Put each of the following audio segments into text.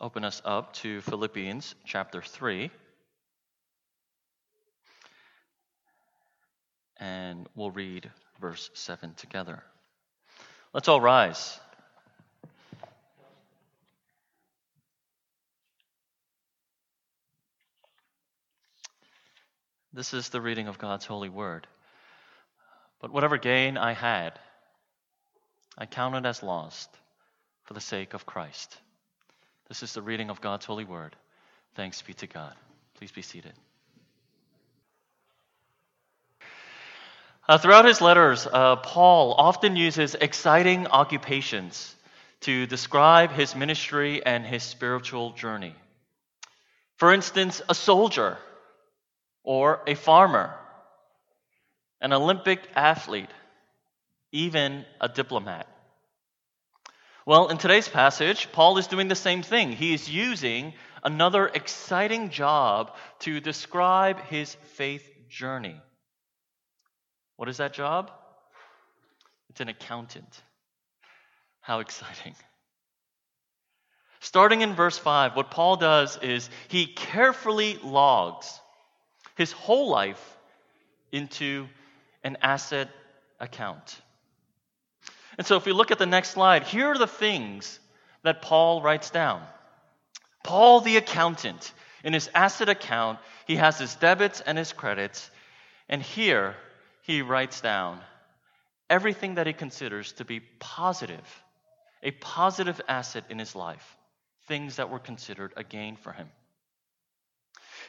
open us up to Philippians chapter 3. And we'll read verse 7 together. Let's all rise. This is the reading of God's holy word. But whatever gain I had, I counted as lost for the sake of Christ. This is the reading of God's holy word. Thanks be to God. Please be seated. Uh, throughout his letters, uh, Paul often uses exciting occupations to describe his ministry and his spiritual journey. For instance, a soldier or a farmer, an Olympic athlete, even a diplomat. Well, in today's passage, Paul is doing the same thing. He is using another exciting job to describe his faith journey. What is that job? It's an accountant. How exciting. Starting in verse 5, what Paul does is he carefully logs his whole life into an asset account. And so, if we look at the next slide, here are the things that Paul writes down. Paul, the accountant, in his asset account, he has his debits and his credits. And here, he writes down everything that he considers to be positive, a positive asset in his life, things that were considered a gain for him.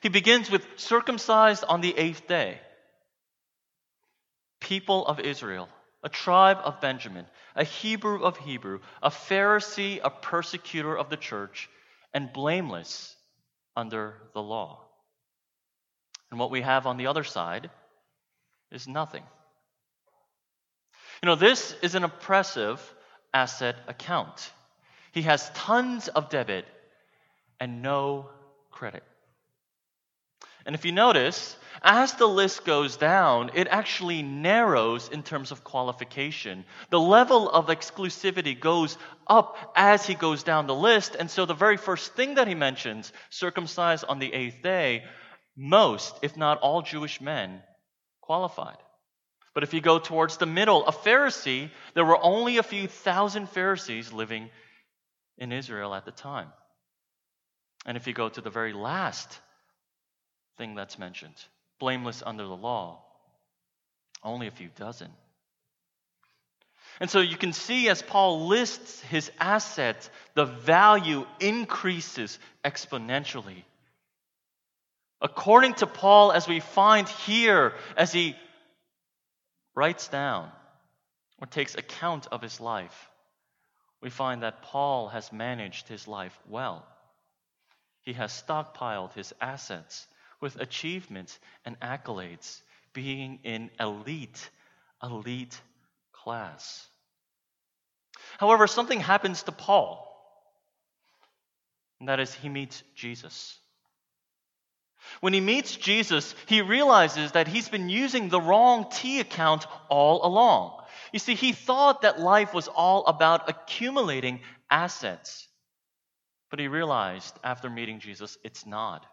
He begins with circumcised on the eighth day, people of Israel a tribe of Benjamin, a Hebrew of Hebrew, a Pharisee, a persecutor of the church, and blameless under the law. And what we have on the other side is nothing. You know, this is an oppressive asset account. He has tons of debit and no credit. And if you notice, as the list goes down, it actually narrows in terms of qualification. The level of exclusivity goes up as he goes down the list. And so the very first thing that he mentions, circumcised on the eighth day, most, if not all Jewish men qualified. But if you go towards the middle, a Pharisee, there were only a few thousand Pharisees living in Israel at the time. And if you go to the very last thing that's mentioned blameless under the law. Only a few dozen. And so you can see as Paul lists his assets, the value increases exponentially. According to Paul, as we find here, as he writes down or takes account of his life, we find that Paul has managed his life well. He has stockpiled his assets with achievements and accolades, being in elite, elite class. However, something happens to Paul, and that is he meets Jesus. When he meets Jesus, he realizes that he's been using the wrong T account all along. You see, he thought that life was all about accumulating assets. But he realized after meeting Jesus, it's not.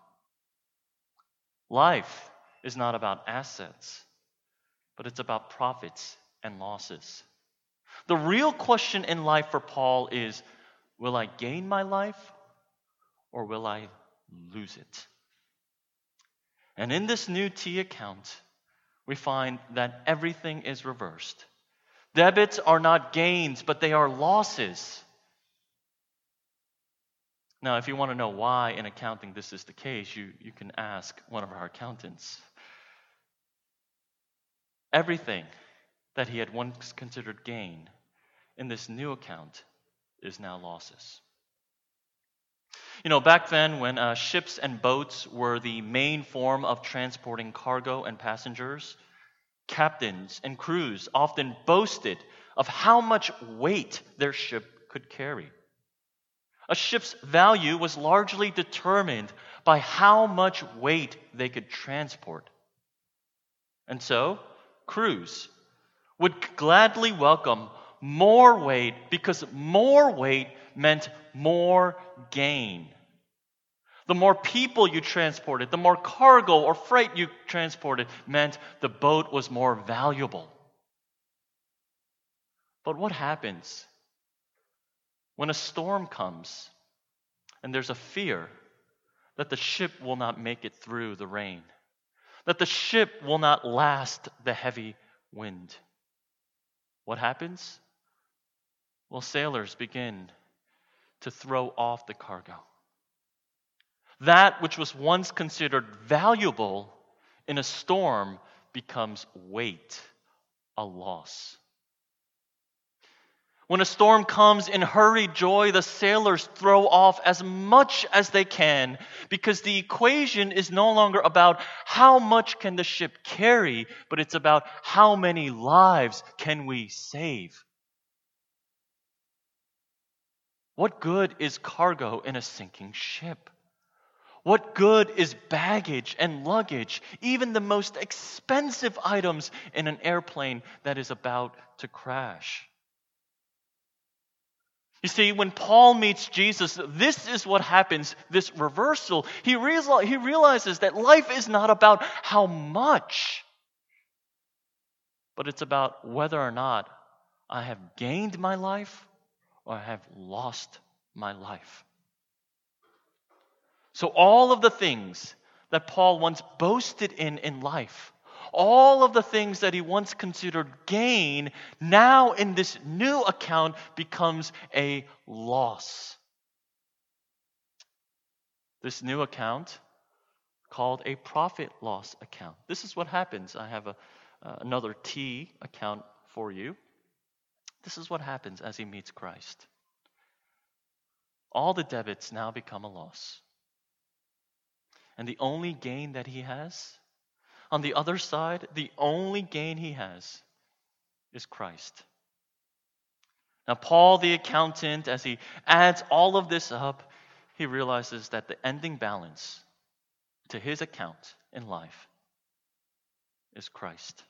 Life is not about assets, but it's about profits and losses. The real question in life for Paul is will I gain my life or will I lose it? And in this new T account, we find that everything is reversed. Debits are not gains, but they are losses. Now, if you want to know why in accounting this is the case, you, you can ask one of our accountants. Everything that he had once considered gain in this new account is now losses. You know, back then when uh, ships and boats were the main form of transporting cargo and passengers, captains and crews often boasted of how much weight their ship could carry. A ship's value was largely determined by how much weight they could transport. And so, crews would gladly welcome more weight because more weight meant more gain. The more people you transported, the more cargo or freight you transported, meant the boat was more valuable. But what happens when a storm comes and there's a fear that the ship will not make it through the rain, that the ship will not last the heavy wind? What happens? Well, sailors begin to throw off the cargo. That which was once considered valuable in a storm becomes weight, a loss. When a storm comes in hurried joy, the sailors throw off as much as they can because the equation is no longer about how much can the ship carry, but it's about how many lives can we save. What good is cargo in a sinking ship? What good is baggage and luggage, even the most expensive items in an airplane that is about to crash? You see, when Paul meets Jesus, this is what happens this reversal. He, real, he realizes that life is not about how much, but it's about whether or not I have gained my life or I have lost my life. So, all of the things that Paul once boasted in in life, all of the things that he once considered gain, now in this new account becomes a loss. This new account, called a profit loss account. This is what happens. I have a, uh, another T account for you. This is what happens as he meets Christ. All the debits now become a loss. And the only gain that he has, on the other side, the only gain he has is Christ. Now, Paul the accountant, as he adds all of this up, he realizes that the ending balance to his account in life is Christ.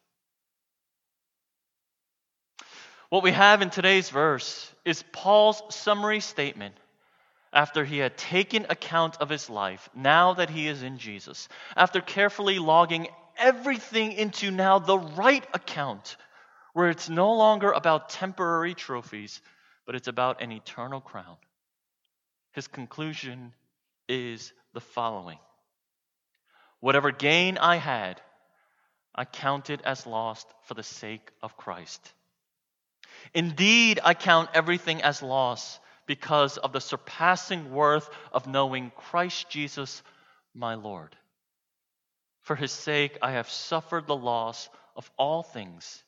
What we have in today's verse is Paul's summary statement after he had taken account of his life, now that he is in Jesus, after carefully logging everything into now the right account, where it's no longer about temporary trophies, but it's about an eternal crown. His conclusion is the following Whatever gain I had, I counted as lost for the sake of Christ. Indeed, I count everything as loss because of the surpassing worth of knowing Christ Jesus, my Lord. For his sake, I have suffered the loss of all things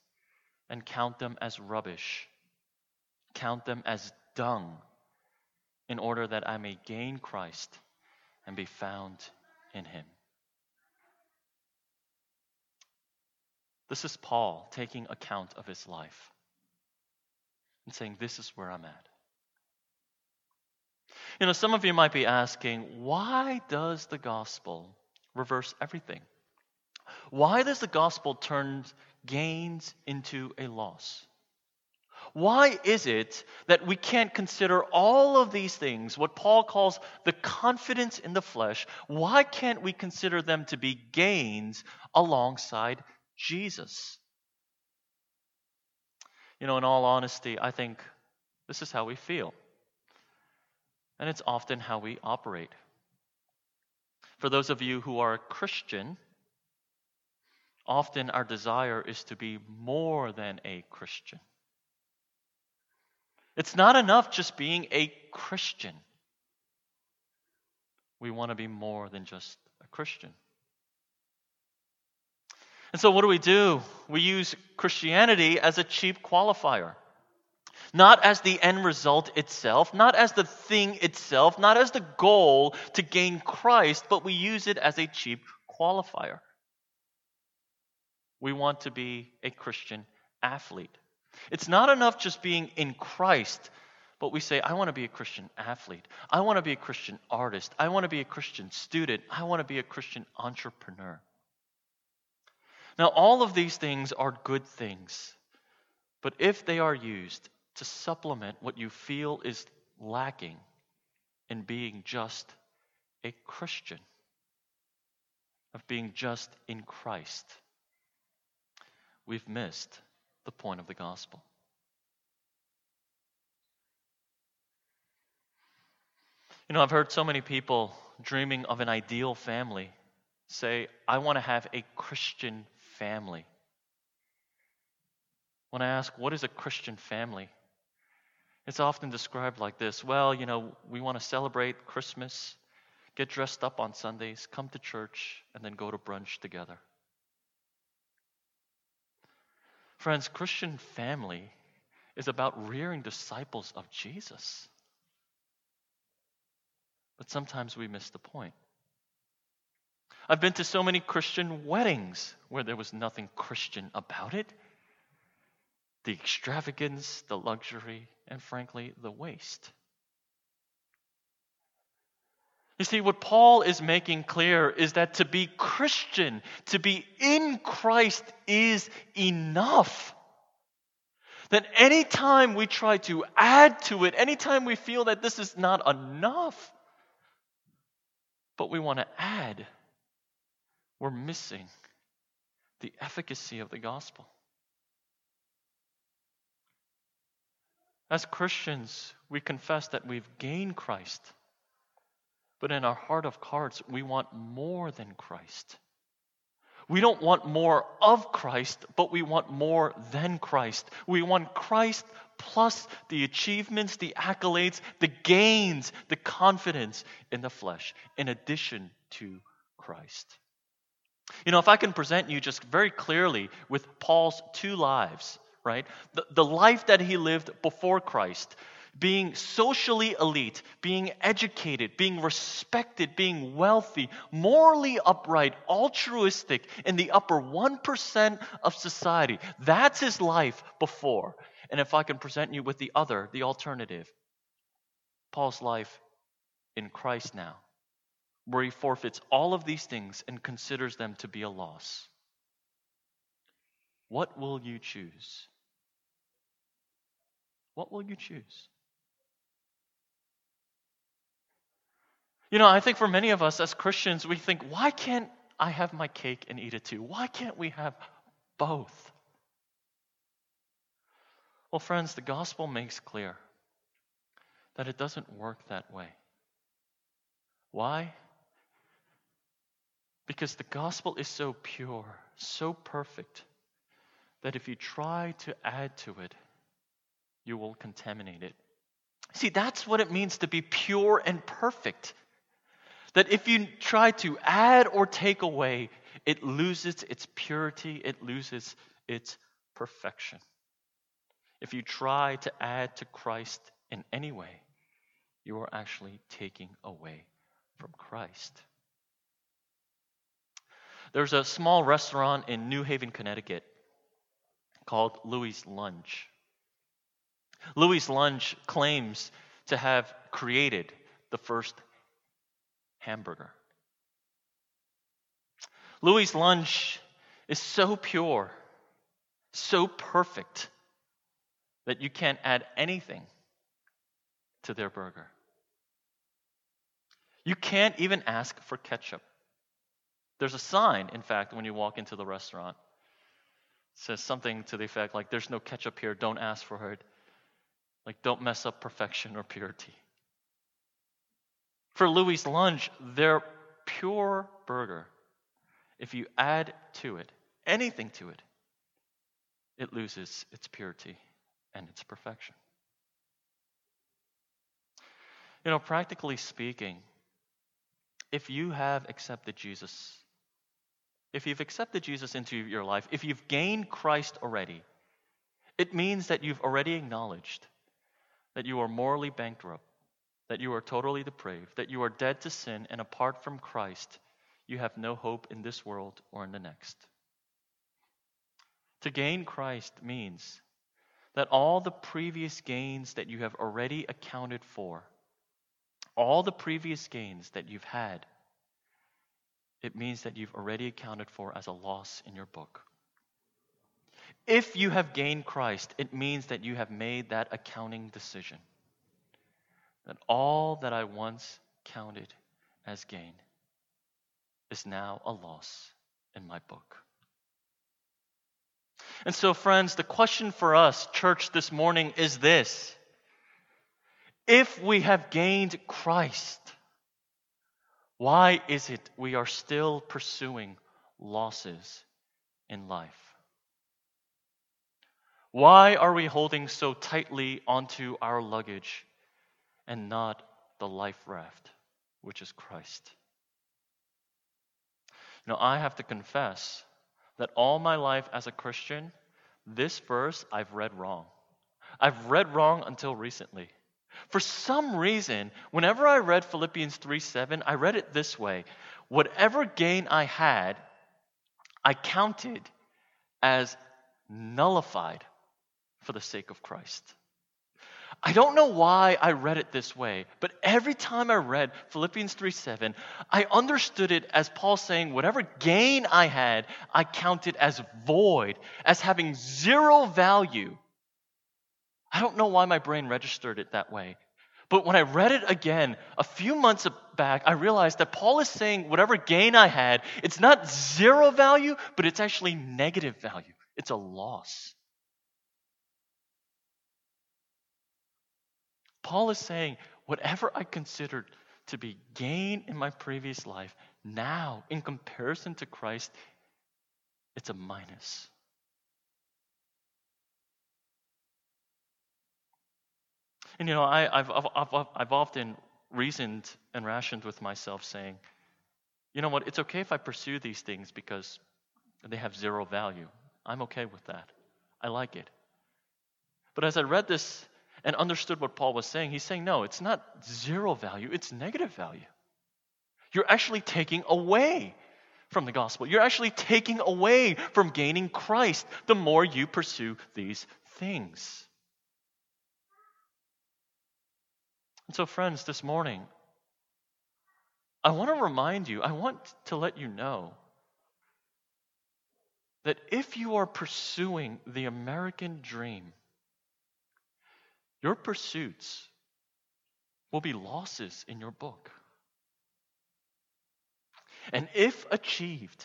and count them as rubbish, count them as dung, in order that I may gain Christ and be found in him. This is Paul taking account of his life and saying, This is where I'm at. You know, some of you might be asking, why does the gospel reverse everything? Why does the gospel turn gains into a loss? Why is it that we can't consider all of these things, what Paul calls the confidence in the flesh, why can't we consider them to be gains alongside Jesus? You know, in all honesty, I think this is how we feel and it's often how we operate. For those of you who are a Christian, often our desire is to be more than a Christian. It's not enough just being a Christian. We want to be more than just a Christian. And so, what do we do? We use Christianity as a cheap qualifier not as the end result itself, not as the thing itself, not as the goal to gain Christ, but we use it as a cheap qualifier. We want to be a Christian athlete. It's not enough just being in Christ, but we say, I want to be a Christian athlete. I want to be a Christian artist. I want to be a Christian student. I want to be a Christian entrepreneur. Now, all of these things are good things, but if they are used to supplement what you feel is lacking in being just a Christian, of being just in Christ, we've missed the point of the gospel. You know, I've heard so many people dreaming of an ideal family say, I want to have a Christian family. When I ask, what is a Christian family? It's often described like this Well, you know, we want to celebrate Christmas, get dressed up on Sundays, come to church, and then go to brunch together. Friends, Christian family is about rearing disciples of Jesus. But sometimes we miss the point. I've been to so many Christian weddings where there was nothing Christian about it. The extravagance, the luxury, and frankly, the waste. You see, what Paul is making clear is that to be Christian, to be in Christ, is enough. That anytime we try to add to it, anytime we feel that this is not enough, but we want to add, we're missing the efficacy of the gospel. As Christians, we confess that we've gained Christ, but in our heart of hearts, we want more than Christ. We don't want more of Christ, but we want more than Christ. We want Christ plus the achievements, the accolades, the gains, the confidence in the flesh, in addition to Christ. You know, if I can present you just very clearly with Paul's two lives, right? The, the life that he lived before Christ, being socially elite, being educated, being respected, being wealthy, morally upright, altruistic, in the upper 1% of society. That's his life before. And if I can present you with the other, the alternative, Paul's life in Christ now where he forfeits all of these things and considers them to be a loss. What will you choose? What will you choose? You know, I think for many of us as Christians, we think, why can't I have my cake and eat it too? Why can't we have both? Well, friends, the gospel makes clear that it doesn't work that way. Why? Because the gospel is so pure, so perfect, that if you try to add to it, you will contaminate it. See, that's what it means to be pure and perfect. That if you try to add or take away, it loses its purity, it loses its perfection. If you try to add to Christ in any way, you are actually taking away from Christ. There's a small restaurant in New Haven, Connecticut called Louis Lunch. Louis Lunch claims to have created the first hamburger. Louis Lunch is so pure, so perfect, that you can't add anything to their burger. You can't even ask for ketchup. There's a sign, in fact, when you walk into the restaurant. It says something to the effect like, there's no ketchup here, don't ask for it. Like, don't mess up perfection or purity. For Louis Lunch, their pure burger, if you add to it anything to it, it loses its purity and its perfection. You know, practically speaking, if you have accepted Jesus if you've accepted Jesus into your life, if you've gained Christ already, it means that you've already acknowledged that you are morally bankrupt, that you are totally depraved, that you are dead to sin, and apart from Christ, you have no hope in this world or in the next. To gain Christ means that all the previous gains that you have already accounted for, all the previous gains that you've had, it means that you've already accounted for as a loss in your book. If you have gained Christ, it means that you have made that accounting decision. That all that I once counted as gain is now a loss in my book. And so, friends, the question for us, church, this morning is this If we have gained Christ, why is it we are still pursuing losses in life? Why are we holding so tightly onto our luggage and not the life raft, which is Christ? Know, I have to confess that all my life as a Christian, this verse I've read wrong. I've read wrong until recently. For some reason, whenever I read Philippians 3 7, I read it this way Whatever gain I had, I counted as nullified for the sake of Christ. I don't know why I read it this way, but every time I read Philippians 3 7, I understood it as Paul saying, whatever gain I had, I counted as void, as having zero value. I don't know why my brain registered it that way. But when I read it again a few months back, I realized that Paul is saying whatever gain I had, it's not zero value, but it's actually negative value. It's a loss. Paul is saying, whatever I considered to be gain in my previous life, now, in comparison to Christ, it's a minus. And you know, I, have I've, I've, I've often reasoned and rationed with myself saying, you know what, it's okay if I pursue these things because they have zero value. I'm okay with that. I like it. But as I read this and understood what Paul was saying, he's saying, no, it's not zero value, it's negative value. You're actually taking away from the gospel. You're actually taking away from gaining Christ the more you pursue these things. And so, friends, this morning, I want to remind you, I want to let you know that if you are pursuing the American dream, your pursuits will be losses in your book. And if achieved,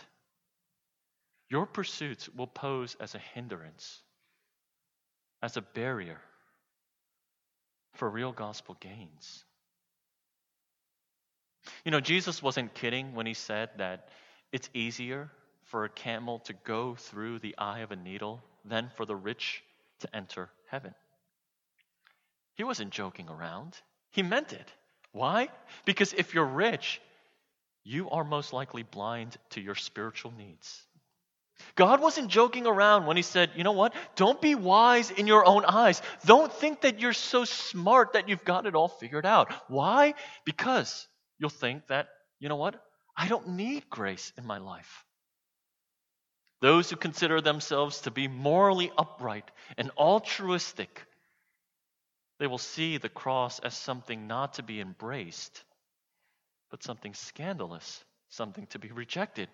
your pursuits will pose as a hindrance, as a barrier for real gospel gains. You know, Jesus wasn't kidding when he said that it's easier for a camel to go through the eye of a needle than for the rich to enter heaven. He wasn't joking around. He meant it. Why? Because if you're rich, you are most likely blind to your spiritual needs. God wasn't joking around when He said, you know what? Don't be wise in your own eyes. Don't think that you're so smart that you've got it all figured out. Why? Because you'll think that, you know what? I don't need grace in my life. Those who consider themselves to be morally upright and altruistic they will see the cross as something not to be embraced, but something scandalous, something to be rejected.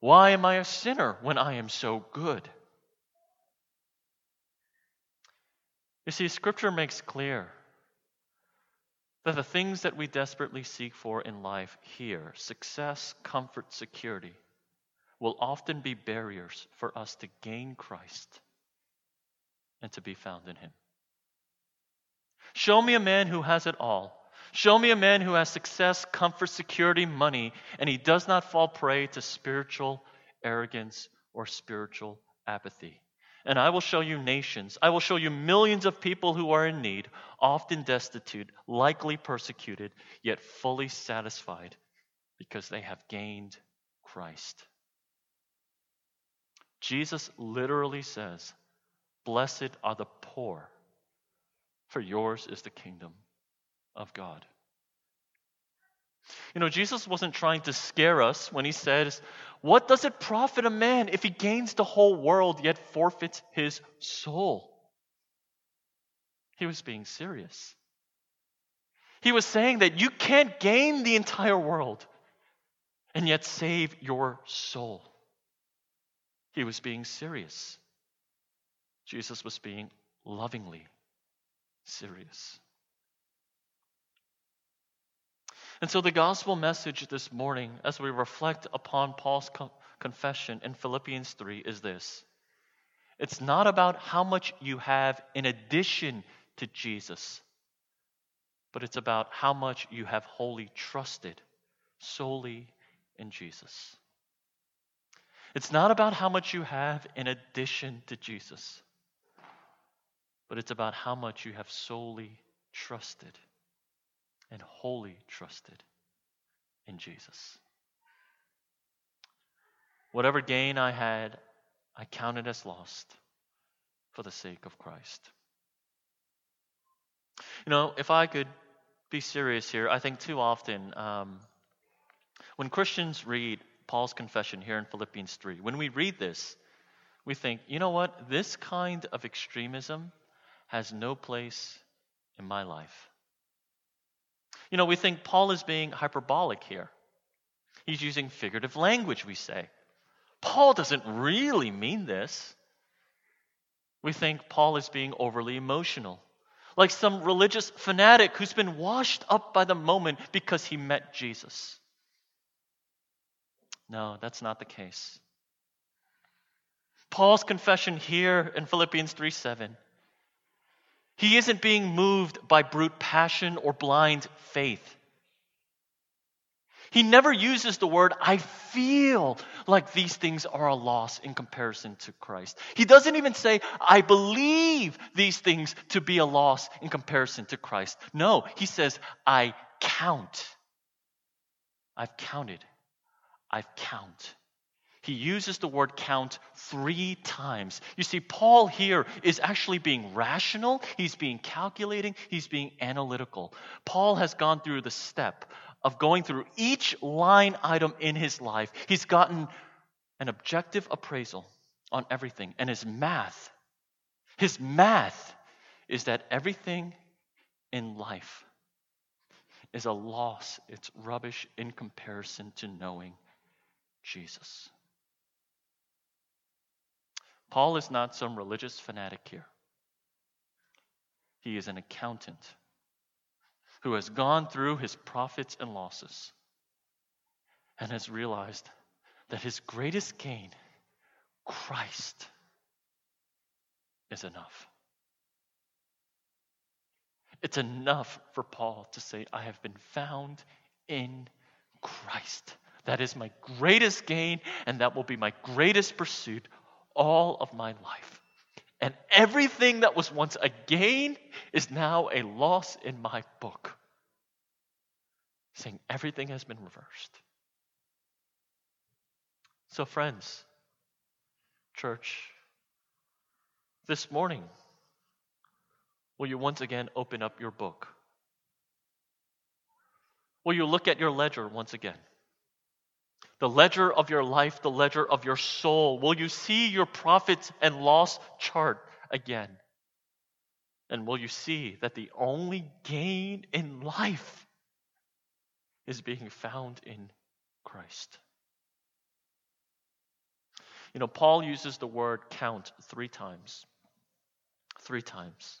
Why am I a sinner when I am so good? You see, Scripture makes clear that the things that we desperately seek for in life here success, comfort, security will often be barriers for us to gain Christ and to be found in Him. Show me a man who has it all. Show me a man who has success, comfort, security, money, and he does not fall prey to spiritual arrogance or spiritual apathy. And I will show you nations. I will show you millions of people who are in need, often destitute, likely persecuted, yet fully satisfied because they have gained Christ. Jesus literally says, Blessed are the poor for yours is the kingdom of God. You know, Jesus wasn't trying to scare us when he says, What does it profit a man if he gains the whole world yet forfeits his soul? He was being serious. He was saying that you can't gain the entire world and yet save your soul. He was being serious. Jesus was being lovingly serious. And so, the gospel message this morning, as we reflect upon Paul's co- confession in Philippians 3, is this it's not about how much you have in addition to Jesus, but it's about how much you have wholly trusted solely in Jesus. It's not about how much you have in addition to Jesus, but it's about how much you have solely trusted and wholly trusted in Jesus. Whatever gain I had, I counted as lost for the sake of Christ. You know, if I could be serious here, I think too often um, when Christians read Paul's confession here in Philippians 3, when we read this, we think, you know what? This kind of extremism has no place in my life. You know, we think Paul is being hyperbolic here. He's using figurative language, we say. Paul doesn't really mean this. We think Paul is being overly emotional, like some religious fanatic who's been washed up by the moment because he met Jesus. No, that's not the case. Paul's confession here in Philippians 3 7 he isn't being moved by brute passion or blind faith. He never uses the word, I feel like these things are a loss in comparison to Christ. He doesn't even say, I believe these things to be a loss in comparison to Christ. No, he says, I count. I've counted. I've count. He uses the word count three times. You see, Paul here is actually being rational, he's being calculating, he's being analytical. Paul has gone through the step of going through each line item in his life. He's gotten an objective appraisal on everything. And his math, his math is that everything in life is a loss, it's rubbish in comparison to knowing Jesus. Paul is not some religious fanatic here. He is an accountant who has gone through his profits and losses and has realized that his greatest gain, Christ, is enough. It's enough for Paul to say, I have been found in Christ. That is my greatest gain, and that will be my greatest pursuit all of my life. And everything that was once a gain is now a loss in my book. Saying everything has been reversed. So, friends, church, this morning, will you once again open up your book? Will you look at your ledger once again? The ledger of your life, the ledger of your soul? Will you see your profits and loss chart again? And will you see that the only gain in life is being found in Christ? You know, Paul uses the word count three times. Three times.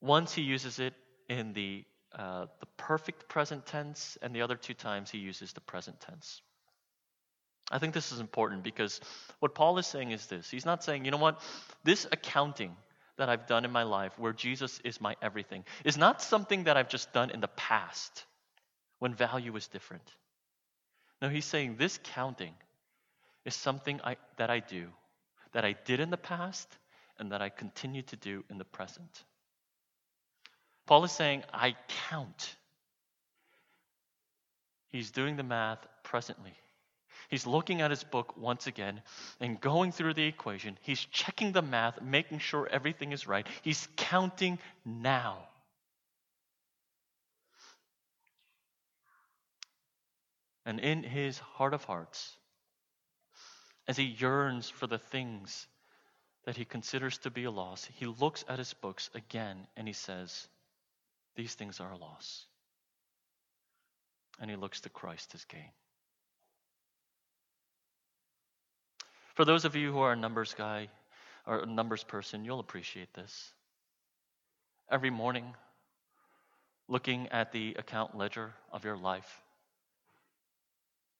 Once he uses it in the uh, the perfect present tense, and the other two times he uses the present tense. I think this is important because what Paul is saying is this He's not saying, you know what, this accounting that I've done in my life, where Jesus is my everything, is not something that I've just done in the past when value was different. No, he's saying this counting is something I, that I do, that I did in the past, and that I continue to do in the present. Paul is saying, I count. He's doing the math presently. He's looking at his book once again and going through the equation. He's checking the math, making sure everything is right. He's counting now. And in his heart of hearts, as he yearns for the things that he considers to be a loss, he looks at his books again and he says, these things are a loss. And he looks to Christ as gain. For those of you who are a numbers guy or a numbers person, you'll appreciate this. Every morning, looking at the account ledger of your life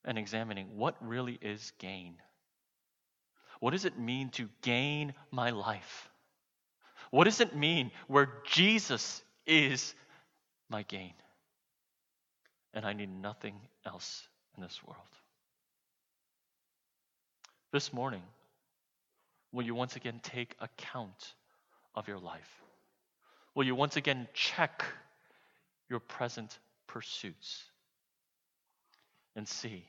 and examining what really is gain. What does it mean to gain my life? What does it mean where Jesus is my gain? And I need nothing else in this world. This morning, will you once again take account of your life? Will you once again check your present pursuits and see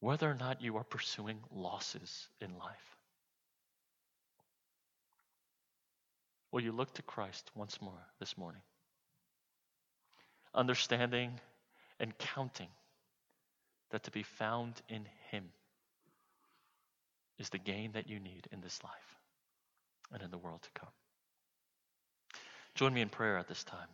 whether or not you are pursuing losses in life? Will you look to Christ once more this morning? Understanding and counting that to be found in Him is the gain that you need in this life and in the world to come. Join me in prayer at this time.